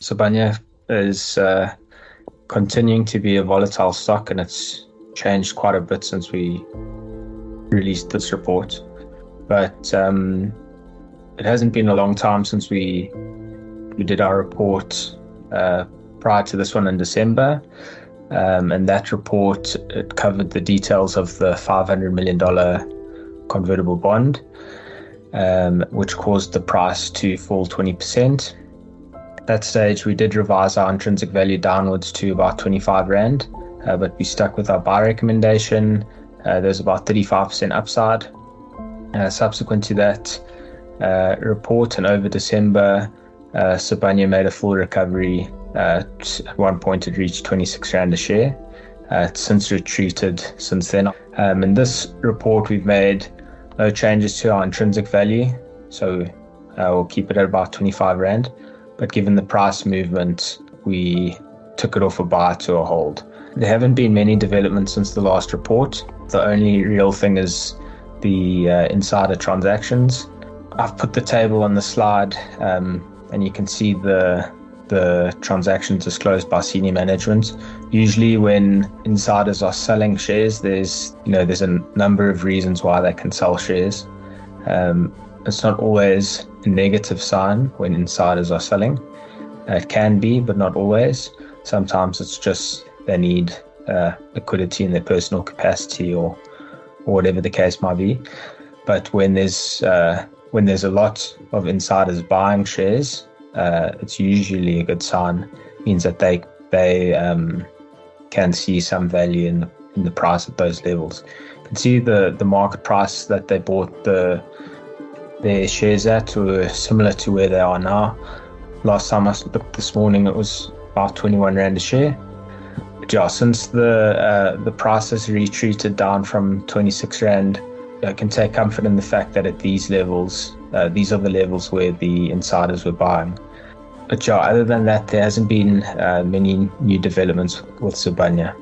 Sibanye is uh, continuing to be a volatile stock and it's changed quite a bit since we released this report. But um, it hasn't been a long time since we we did our report uh, prior to this one in December. Um, and that report it covered the details of the $500 million convertible bond, um, which caused the price to fall 20%. At that stage, we did revise our intrinsic value downwards to about 25 Rand, uh, but we stuck with our buy recommendation. Uh, there's about 35% upside. Uh, subsequent to that uh, report and over December, uh, Sibanye made a full recovery. Uh, at one point, it reached 26 Rand a share. Uh, it's since retreated since then. Um, in this report, we've made no changes to our intrinsic value, so we'll keep it at about 25 Rand. But given the price movement, we took it off a buy to a hold. There haven't been many developments since the last report. The only real thing is the uh, insider transactions. I've put the table on the slide, um, and you can see the the transactions disclosed by senior management. Usually, when insiders are selling shares, there's you know there's a number of reasons why they can sell shares. Um, it's not always a negative sign when insiders are selling. It can be, but not always. Sometimes it's just they need uh, liquidity in their personal capacity or or whatever the case might be. But when there's uh, when there's a lot of insiders buying shares, uh, it's usually a good sign. It means that they they um, can see some value in the, in the price at those levels. You can see the the market price that they bought the their shares at were similar to where they are now. Last time I looked this morning, it was about 21 rand a share. But yeah, since the uh, the price has retreated down from 26 rand I can take comfort in the fact that at these levels, uh, these are the levels where the insiders were buying. But yeah, other than that, there hasn't been uh, many new developments with Sibanye.